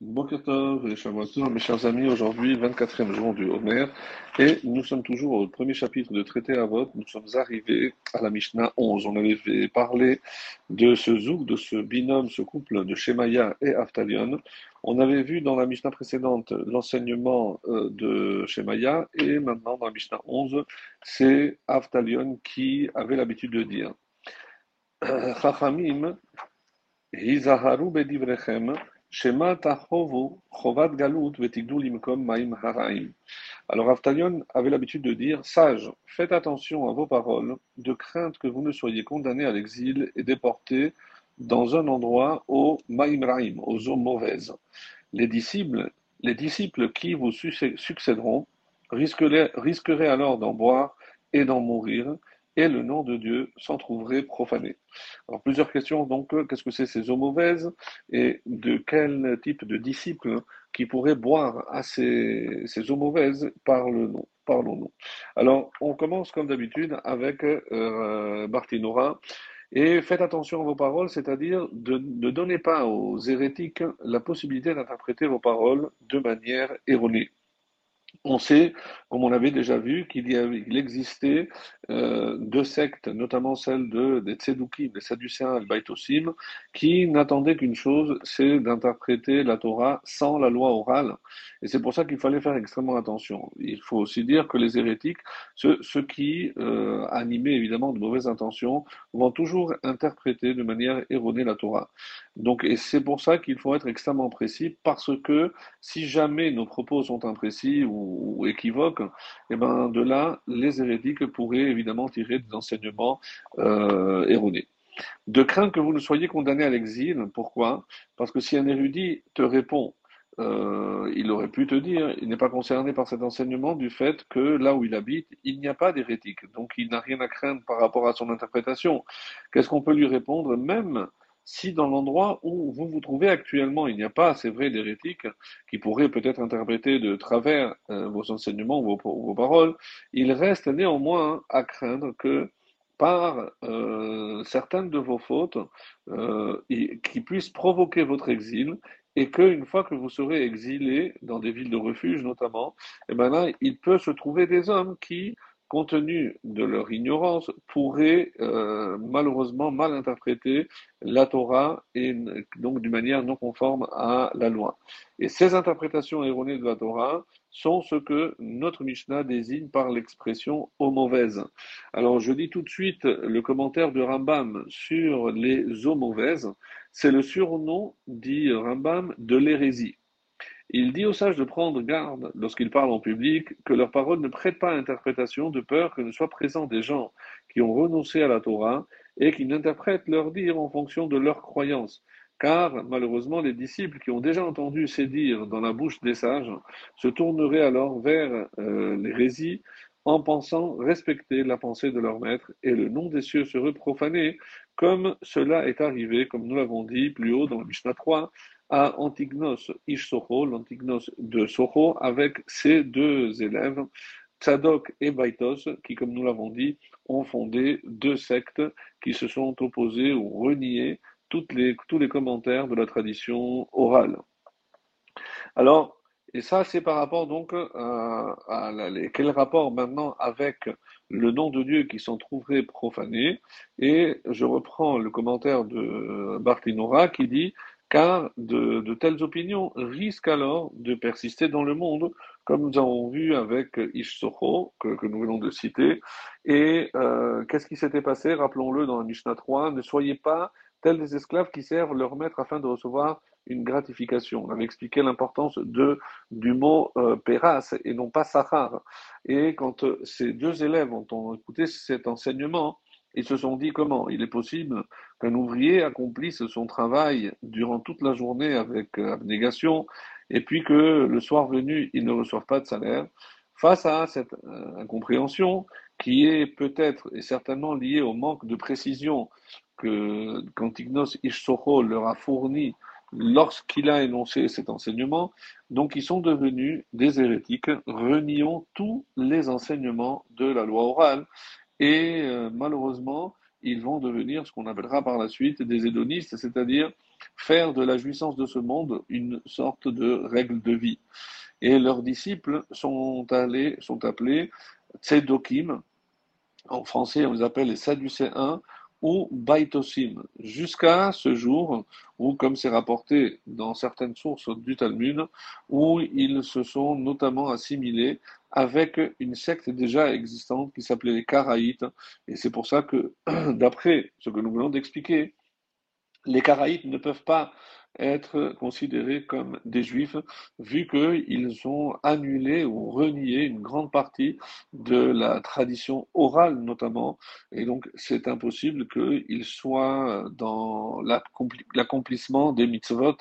Boker Tov et Shabbat mes chers amis, aujourd'hui 24e jour du Homer et nous sommes toujours au premier chapitre de Traité Avot, nous sommes arrivés à la Mishnah 11. On avait parlé de ce zouk, de ce binôme, ce couple de Shemaya et Aftalion. On avait vu dans la Mishnah précédente l'enseignement euh, de Shemaya et maintenant dans la Mishnah 11, c'est Aftalion qui avait l'habitude de dire Chachamim, Hizaharu bedivrechem alors Aftalion avait l'habitude de dire Sage, faites attention à vos paroles, de crainte que vous ne soyez condamnés à l'exil et déportés dans un endroit au Maim aux eaux mauvaises. Les disciples, les disciples qui vous succéderont risqueraient alors d'en boire et d'en mourir, et le nom de Dieu s'en trouverait profané. Alors plusieurs questions donc, qu'est-ce que c'est ces eaux mauvaises et de quel type de disciples qui pourraient boire à ces, eaux mauvaises parlons-nous. Alors on commence comme d'habitude avec euh, Bartinora. Et faites attention à vos paroles, c'est-à-dire ne donnez pas aux hérétiques la possibilité d'interpréter vos paroles de manière erronée. On sait, comme on l'avait déjà vu, qu'il y existait euh, deux sectes, notamment celle de, des Tzedoukim, des Sadducéens et Baitosim, qui n'attendaient qu'une chose, c'est d'interpréter la Torah sans la loi orale. Et c'est pour ça qu'il fallait faire extrêmement attention. Il faut aussi dire que les hérétiques, ceux, qui, euh, animés évidemment de mauvaises intentions, vont toujours interpréter de manière erronée la Torah. Donc, et c'est pour ça qu'il faut être extrêmement précis, parce que si jamais nos propos sont imprécis ou ou, équivoque, et eh ben de là, les hérétiques pourraient évidemment tirer des enseignements euh, erronés. De crainte que vous ne soyez condamné à l'exil, pourquoi? Parce que si un érudit te répond, euh, il aurait pu te dire, il n'est pas concerné par cet enseignement du fait que là où il habite, il n'y a pas d'hérétique, donc il n'a rien à craindre par rapport à son interprétation. Qu'est-ce qu'on peut lui répondre? Même si dans l'endroit où vous vous trouvez actuellement, il n'y a pas, c'est vrai, d'hérétiques qui pourraient peut-être interpréter de travers euh, vos enseignements, vos, vos paroles, il reste néanmoins à craindre que par euh, certaines de vos fautes euh, qui puissent provoquer votre exil et qu'une fois que vous serez exilé dans des villes de refuge notamment, et eh ben là, il peut se trouver des hommes qui compte tenu de leur ignorance, pourraient euh, malheureusement mal interpréter la Torah et donc d'une manière non conforme à la loi. Et ces interprétations erronées de la Torah sont ce que notre Mishnah désigne par l'expression eau mauvaise. Alors je dis tout de suite le commentaire de Rambam sur les eaux mauvaises, c'est le surnom, dit Rambam, de l'hérésie. Il dit aux sages de prendre garde, lorsqu'ils parlent en public, que leurs paroles ne prêtent pas à interprétation de peur que ne soient présents des gens qui ont renoncé à la Torah et qui n'interprètent leur dire en fonction de leurs croyances. Car, malheureusement, les disciples qui ont déjà entendu ces dires dans la bouche des sages se tourneraient alors vers euh, l'hérésie en pensant respecter la pensée de leur maître et le nom des cieux serait profané, comme cela est arrivé, comme nous l'avons dit plus haut dans le Mishnah 3, à Antignos Ish l'Antignos de Soho, avec ses deux élèves, Tzadok et Baitos, qui, comme nous l'avons dit, ont fondé deux sectes qui se sont opposées ou renié toutes les, tous les commentaires de la tradition orale. Alors, et ça, c'est par rapport donc à, à quel rapport maintenant avec le nom de Dieu qui s'en trouverait profané. Et je reprends le commentaire de Bartinora qui dit car de, telles opinions risquent alors de persister dans le monde, comme nous avons vu avec Ishsoho, que, que nous venons de citer. Et euh, qu'est-ce qui s'était passé? Rappelons-le dans la Mishnah 3, ne soyez pas tels des esclaves qui servent leur maître afin de recevoir une gratification. On avait expliqué l'importance de, du mot euh, peras et non pas sahar. Et quand euh, ces deux élèves ont écouté cet enseignement, ils se sont dit comment? Il est possible qu'un ouvrier accomplisse son travail durant toute la journée avec euh, abnégation et puis que le soir venu, il ne reçoive pas de salaire. Face à cette euh, incompréhension qui est peut-être et certainement liée au manque de précision que qu'Antignos Ishsoho leur a fourni lorsqu'il a énoncé cet enseignement, donc ils sont devenus des hérétiques, reniant tous les enseignements de la loi orale et euh, malheureusement, ils vont devenir ce qu'on appellera par la suite des hédonistes, c'est-à-dire faire de la jouissance de ce monde une sorte de règle de vie. Et leurs disciples sont, allés, sont appelés Tzedokim, en français on les appelle les Sadducéens, ou Baitosim, jusqu'à ce jour où, comme c'est rapporté dans certaines sources du Talmud, où ils se sont notamment assimilés avec une secte déjà existante qui s'appelait les Karaïtes. Et c'est pour ça que, d'après ce que nous venons d'expliquer, les Karaïtes ne peuvent pas être considérés comme des juifs, vu qu'ils ont annulé ou renié une grande partie de la tradition orale notamment, et donc c'est impossible qu'ils soient dans l'accomplissement des mitzvot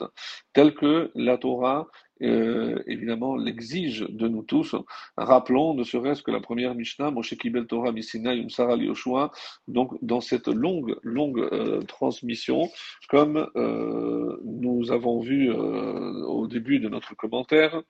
tels que la Torah euh, évidemment l'exige de nous tous. Rappelons ne serait-ce que la première Mishnah, Moshe Kibel Torah Misina Sarah Yoshua, donc dans cette longue, longue euh, transmission, comme euh, nous avons vu au début de notre commentaire,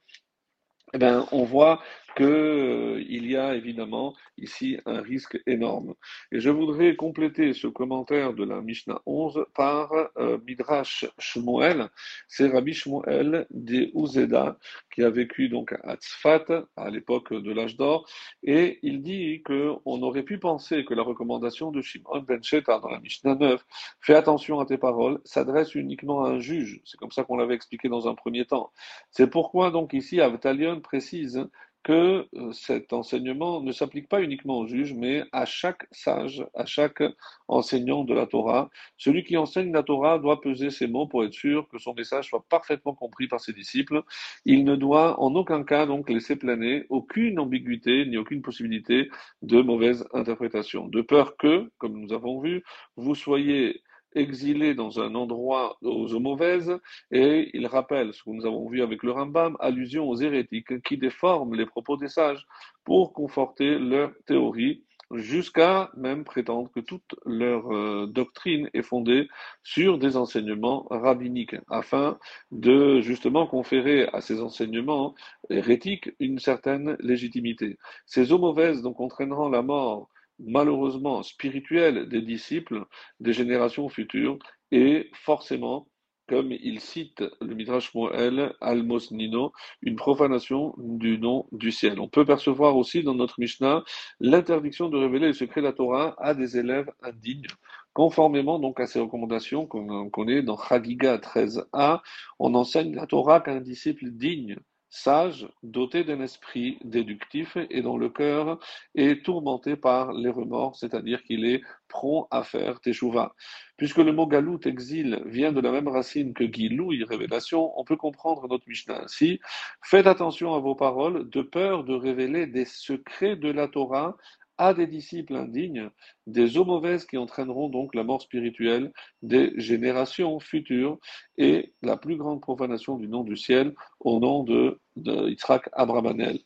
eh ben, on voit qu'il euh, y a évidemment ici un risque énorme. Et je voudrais compléter ce commentaire de la Mishnah 11 par euh, Midrash Shmuel. C'est Rabbi Shmuel de Uzeda qui a vécu donc à Tzfat à l'époque de l'âge d'or. Et il dit qu'on aurait pu penser que la recommandation de Shimon Ben Shetar dans la Mishnah 9, fais attention à tes paroles, s'adresse uniquement à un juge. C'est comme ça qu'on l'avait expliqué dans un premier temps. C'est pourquoi donc ici Avtalion précise que euh, cet enseignement ne s'applique pas uniquement aux juges, mais à chaque sage, à chaque enseignant de la Torah. Celui qui enseigne la Torah doit peser ses mots pour être sûr que son message soit parfaitement compris par ses disciples. Il ne doit en aucun cas donc laisser planer aucune ambiguïté ni aucune possibilité de mauvaise interprétation, de peur que, comme nous avons vu, vous soyez exilé dans un endroit aux eaux mauvaises, et il rappelle ce que nous avons vu avec le Rambam, allusion aux hérétiques qui déforment les propos des sages pour conforter leur théorie, jusqu'à même prétendre que toute leur euh, doctrine est fondée sur des enseignements rabbiniques, afin de justement conférer à ces enseignements hérétiques une certaine légitimité. Ces eaux mauvaises donc entraîneront la mort malheureusement spirituel des disciples des générations futures et forcément, comme il cite le Midrash Moël, Almos Nino, une profanation du nom du ciel. On peut percevoir aussi dans notre Mishnah l'interdiction de révéler le secret de la Torah à des élèves indignes. Conformément donc à ces recommandations qu'on connaît dans Chagiga 13a, on enseigne la Torah qu'un disciple digne sage, doté d'un esprit déductif et dont le cœur est tourmenté par les remords, c'est-à-dire qu'il est prompt à faire teshuva. Puisque le mot galout, exil, vient de la même racine que giloui, révélation, on peut comprendre notre Mishnah ainsi. Faites attention à vos paroles, de peur de révéler des secrets de la Torah à des disciples indignes, des eaux mauvaises qui entraîneront donc la mort spirituelle des générations futures et la plus grande profanation du nom du ciel au nom de, de Yitzhak Abrabanel.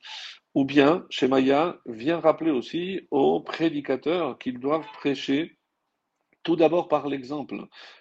Ou bien, Shemaya vient rappeler aussi aux prédicateurs qu'ils doivent prêcher tout d'abord par l'exemple.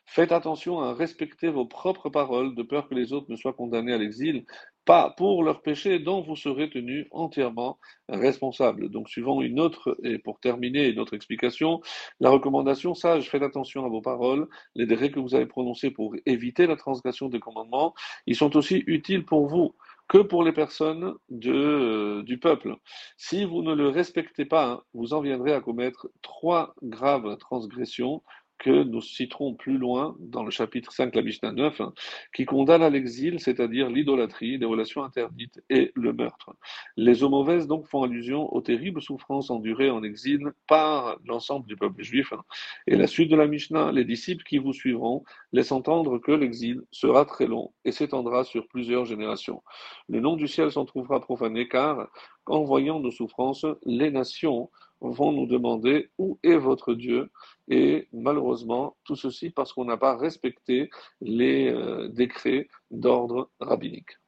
Faites attention à respecter vos propres paroles, de peur que les autres ne soient condamnés à l'exil, pas pour leurs péchés dont vous serez tenus entièrement responsables. Donc, suivant une autre, et pour terminer une autre explication, la recommandation sage, faites attention à vos paroles, les dérés que vous avez prononcés pour éviter la transgression des commandements, ils sont aussi utiles pour vous que pour les personnes euh, du peuple. Si vous ne le respectez pas, hein, vous en viendrez à commettre trois graves transgressions que nous citerons plus loin dans le chapitre 5, la Mishnah 9, hein, qui condamne à l'exil, c'est-à-dire l'idolâtrie, les relations interdites et le meurtre. Les eaux mauvaises donc font allusion aux terribles souffrances endurées en exil par l'ensemble du peuple juif. Hein. Et la suite de la Mishnah, les disciples qui vous suivront laissent entendre que l'exil sera très long et s'étendra sur plusieurs générations. Le nom du ciel s'en trouvera profané car, en voyant nos souffrances, les nations vont nous demander où est votre Dieu et malheureusement tout ceci parce qu'on n'a pas respecté les euh, décrets d'ordre rabbinique.